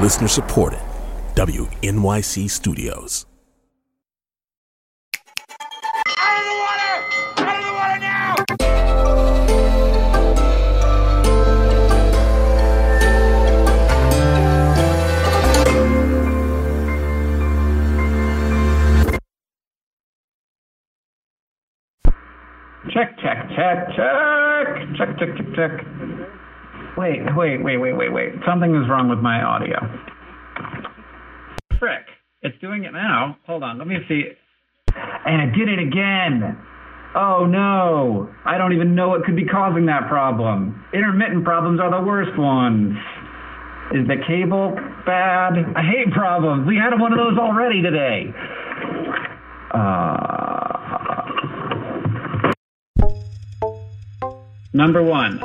Listener supported. WNYC Studios. Check, check, check, check, check, check, check, check. Wait, wait, wait, wait, wait, wait. Something is wrong with my audio. Frick. It's doing it now. Hold on, let me see. And it did it again. Oh no. I don't even know what could be causing that problem. Intermittent problems are the worst ones. Is the cable bad? I hate problems. We had one of those already today. Uh, Number one,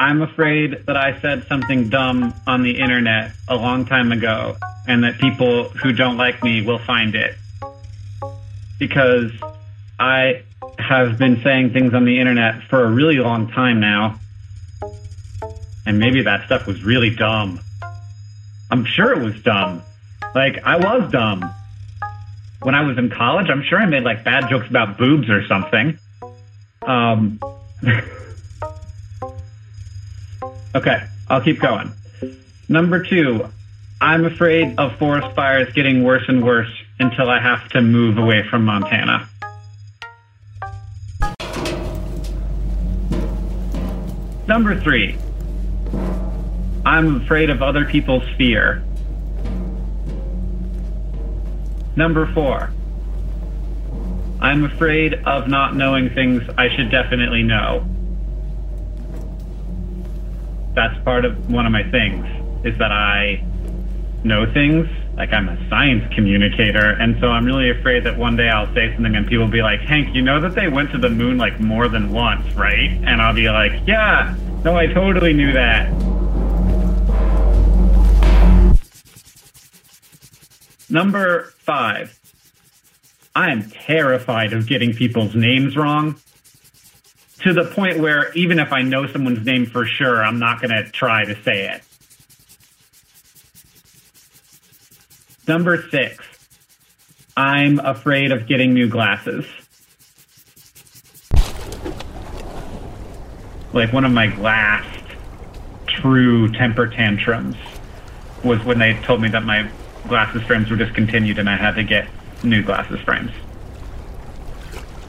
I'm afraid that I said something dumb on the internet a long time ago and that people who don't like me will find it. Because I have been saying things on the internet for a really long time now. And maybe that stuff was really dumb. I'm sure it was dumb. Like, I was dumb. When I was in college, I'm sure I made like bad jokes about boobs or something. Um, okay, I'll keep going. Number two, I'm afraid of forest fires getting worse and worse until I have to move away from Montana. Number three, I'm afraid of other people's fear. Number four, I'm afraid of not knowing things I should definitely know. That's part of one of my things, is that I know things. Like I'm a science communicator, and so I'm really afraid that one day I'll say something and people will be like, Hank, you know that they went to the moon like more than once, right? And I'll be like, yeah, no, I totally knew that. Number five. I am terrified of getting people's names wrong to the point where even if I know someone's name for sure, I'm not going to try to say it. Number six, I'm afraid of getting new glasses. Like one of my last true temper tantrums was when they told me that my glasses frames were discontinued and I had to get new glasses frames.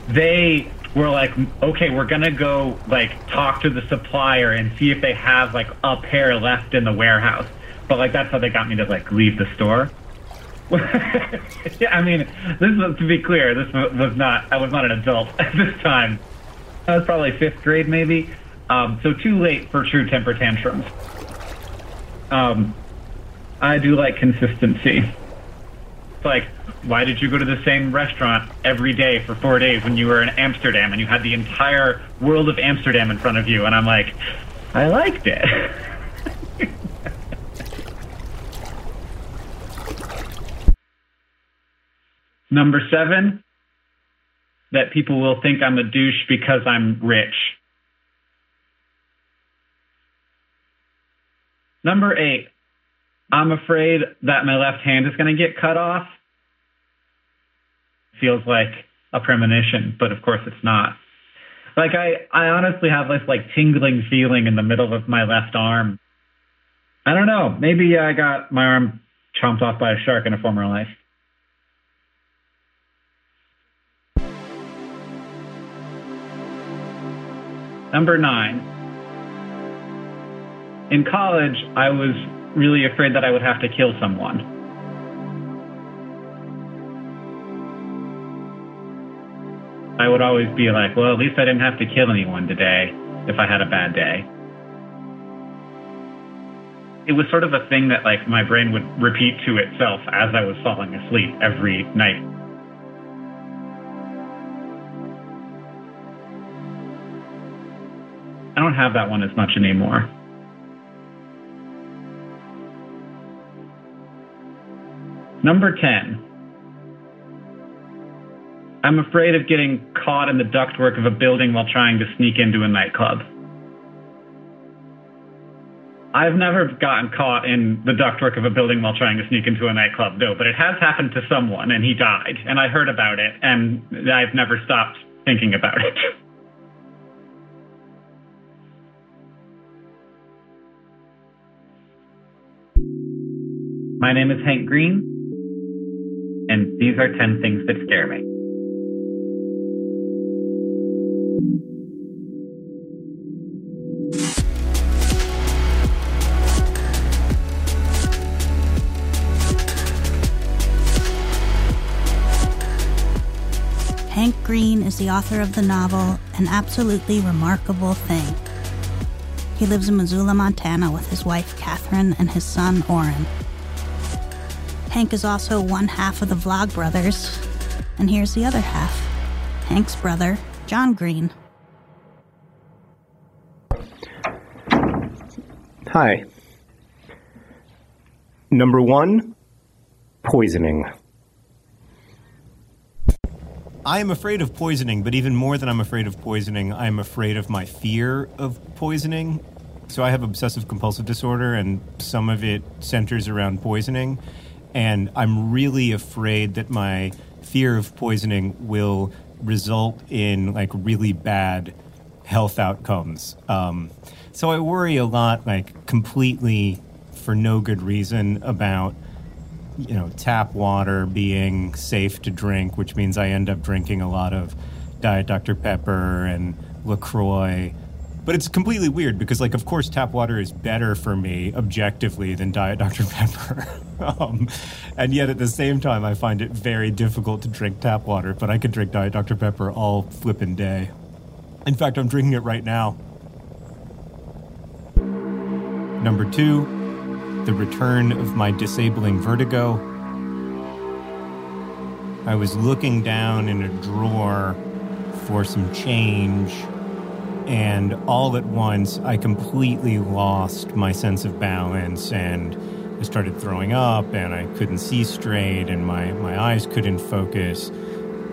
They were like, okay, we're gonna go like talk to the supplier and see if they have like a pair left in the warehouse. But like that's how they got me to like leave the store. yeah, I mean, this was to be clear, this was not I was not an adult at this time. I was probably fifth grade maybe. Um, so too late for true temper tantrums. Um, I do like consistency. It's like, why did you go to the same restaurant every day for four days when you were in Amsterdam and you had the entire world of Amsterdam in front of you? And I'm like, I liked it. Number seven, that people will think I'm a douche because I'm rich. Number eight, I'm afraid that my left hand is going to get cut off. Feels like a premonition, but of course it's not. Like I, I honestly have this like tingling feeling in the middle of my left arm. I don't know. Maybe I got my arm chomped off by a shark in a former life. Number nine. In college, I was really afraid that I would have to kill someone. I would always be like, well, at least I didn't have to kill anyone today if I had a bad day. it was sort of a thing that like my brain would repeat to itself as I was falling asleep every night. I don't have that one as much anymore. Number 10. I'm afraid of getting caught in the ductwork of a building while trying to sneak into a nightclub. I've never gotten caught in the ductwork of a building while trying to sneak into a nightclub, no, but it has happened to someone and he died. And I heard about it and I've never stopped thinking about it. My name is Hank Green, these are 10 things that scare me. Hank Green is the author of the novel An Absolutely Remarkable Thing. He lives in Missoula, Montana with his wife Katherine and his son Orin. Hank is also one half of the Vlog Brothers, and here's the other half Hank's brother, John Green. Hi. Number one, poisoning. I am afraid of poisoning, but even more than I'm afraid of poisoning, I'm afraid of my fear of poisoning. So I have obsessive compulsive disorder, and some of it centers around poisoning. And I'm really afraid that my fear of poisoning will result in like really bad health outcomes. Um, so I worry a lot, like completely for no good reason, about you know, tap water being safe to drink, which means I end up drinking a lot of Diet Dr. Pepper and LaCroix. But it's completely weird because, like, of course, tap water is better for me objectively than Diet Dr. Pepper. um, and yet, at the same time, I find it very difficult to drink tap water, but I could drink Diet Dr. Pepper all flippin' day. In fact, I'm drinking it right now. Number two, the return of my disabling vertigo. I was looking down in a drawer for some change, and all at once I completely lost my sense of balance and I started throwing up and I couldn't see straight and my, my eyes couldn't focus.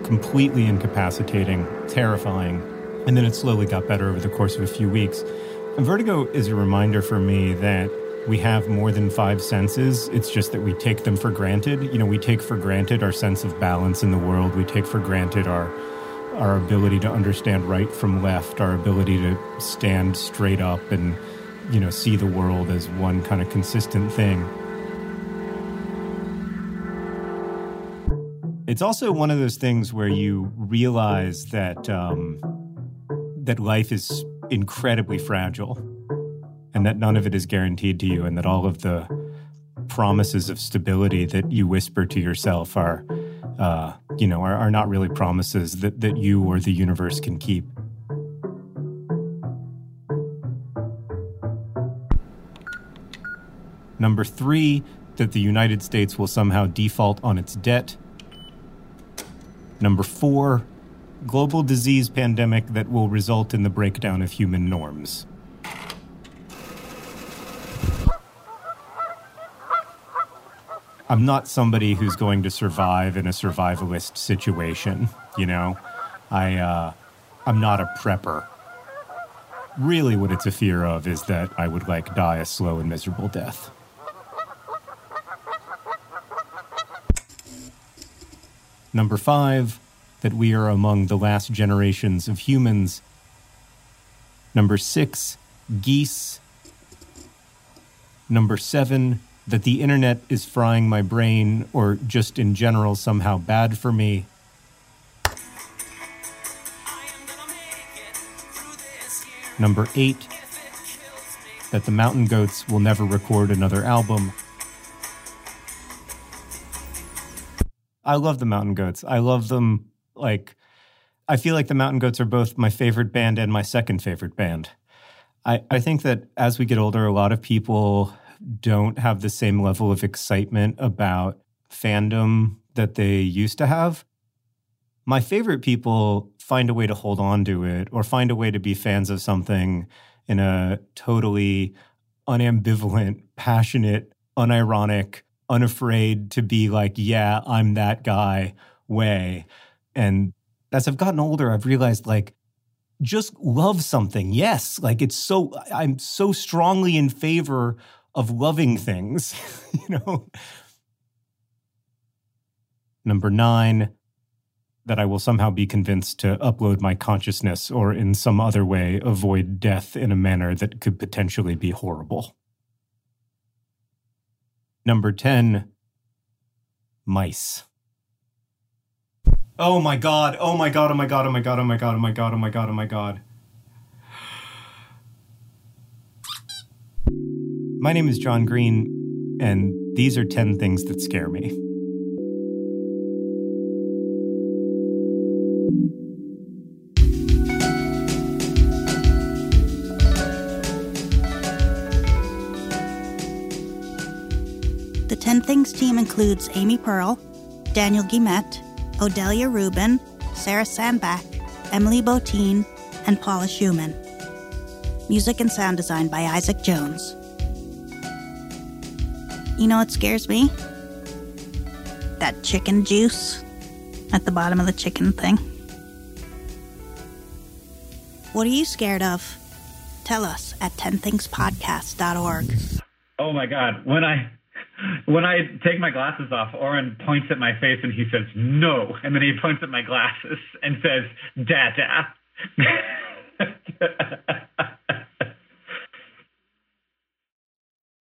Completely incapacitating, terrifying. And then it slowly got better over the course of a few weeks. And vertigo is a reminder for me that we have more than five senses. It's just that we take them for granted. You know, we take for granted our sense of balance in the world. We take for granted our our ability to understand right from left, our ability to stand straight up and you know see the world as one kind of consistent thing. It's also one of those things where you realize that um, that life is incredibly fragile and that none of it is guaranteed to you, and that all of the promises of stability that you whisper to yourself are, uh, you know, are, are not really promises that, that you or the universe can keep. Number three, that the United States will somehow default on its debt. Number four, global disease pandemic that will result in the breakdown of human norms. I'm not somebody who's going to survive in a survivalist situation. You know, I uh, I'm not a prepper. Really, what it's a fear of is that I would like die a slow and miserable death. Number five, that we are among the last generations of humans. Number six, geese. Number seven, that the internet is frying my brain or just in general somehow bad for me. Number eight, that the Mountain Goats will never record another album. I love the Mountain Goats. I love them like I feel like the Mountain Goats are both my favorite band and my second favorite band. I, I think that as we get older, a lot of people don't have the same level of excitement about fandom that they used to have. My favorite people find a way to hold on to it or find a way to be fans of something in a totally unambivalent, passionate, unironic, unafraid to be like, yeah, I'm that guy way. And as I've gotten older, I've realized like, just love something. Yes. Like it's so, I'm so strongly in favor of loving things, you know? Number nine, that I will somehow be convinced to upload my consciousness or in some other way avoid death in a manner that could potentially be horrible. Number 10, mice. Oh my god, oh my god, oh my god, oh my god, oh my god, oh my god, oh my god, oh my god. Oh My name is John Green, and these are 10 things that scare me. The 10 Things team includes Amy Pearl, Daniel Guillemette, Odelia Rubin, Sarah Sandbach, Emily Botein, and Paula Szuchman. Music and sound design by Isaac Jones. You know what scares me? That chicken juice at the bottom of the chicken thing. What are you scared of? Tell us at 10thingspodcast.org. Oh my god, when I when I take my glasses off, Orin points at my face and he says no, and then he points at my glasses and says "Dada."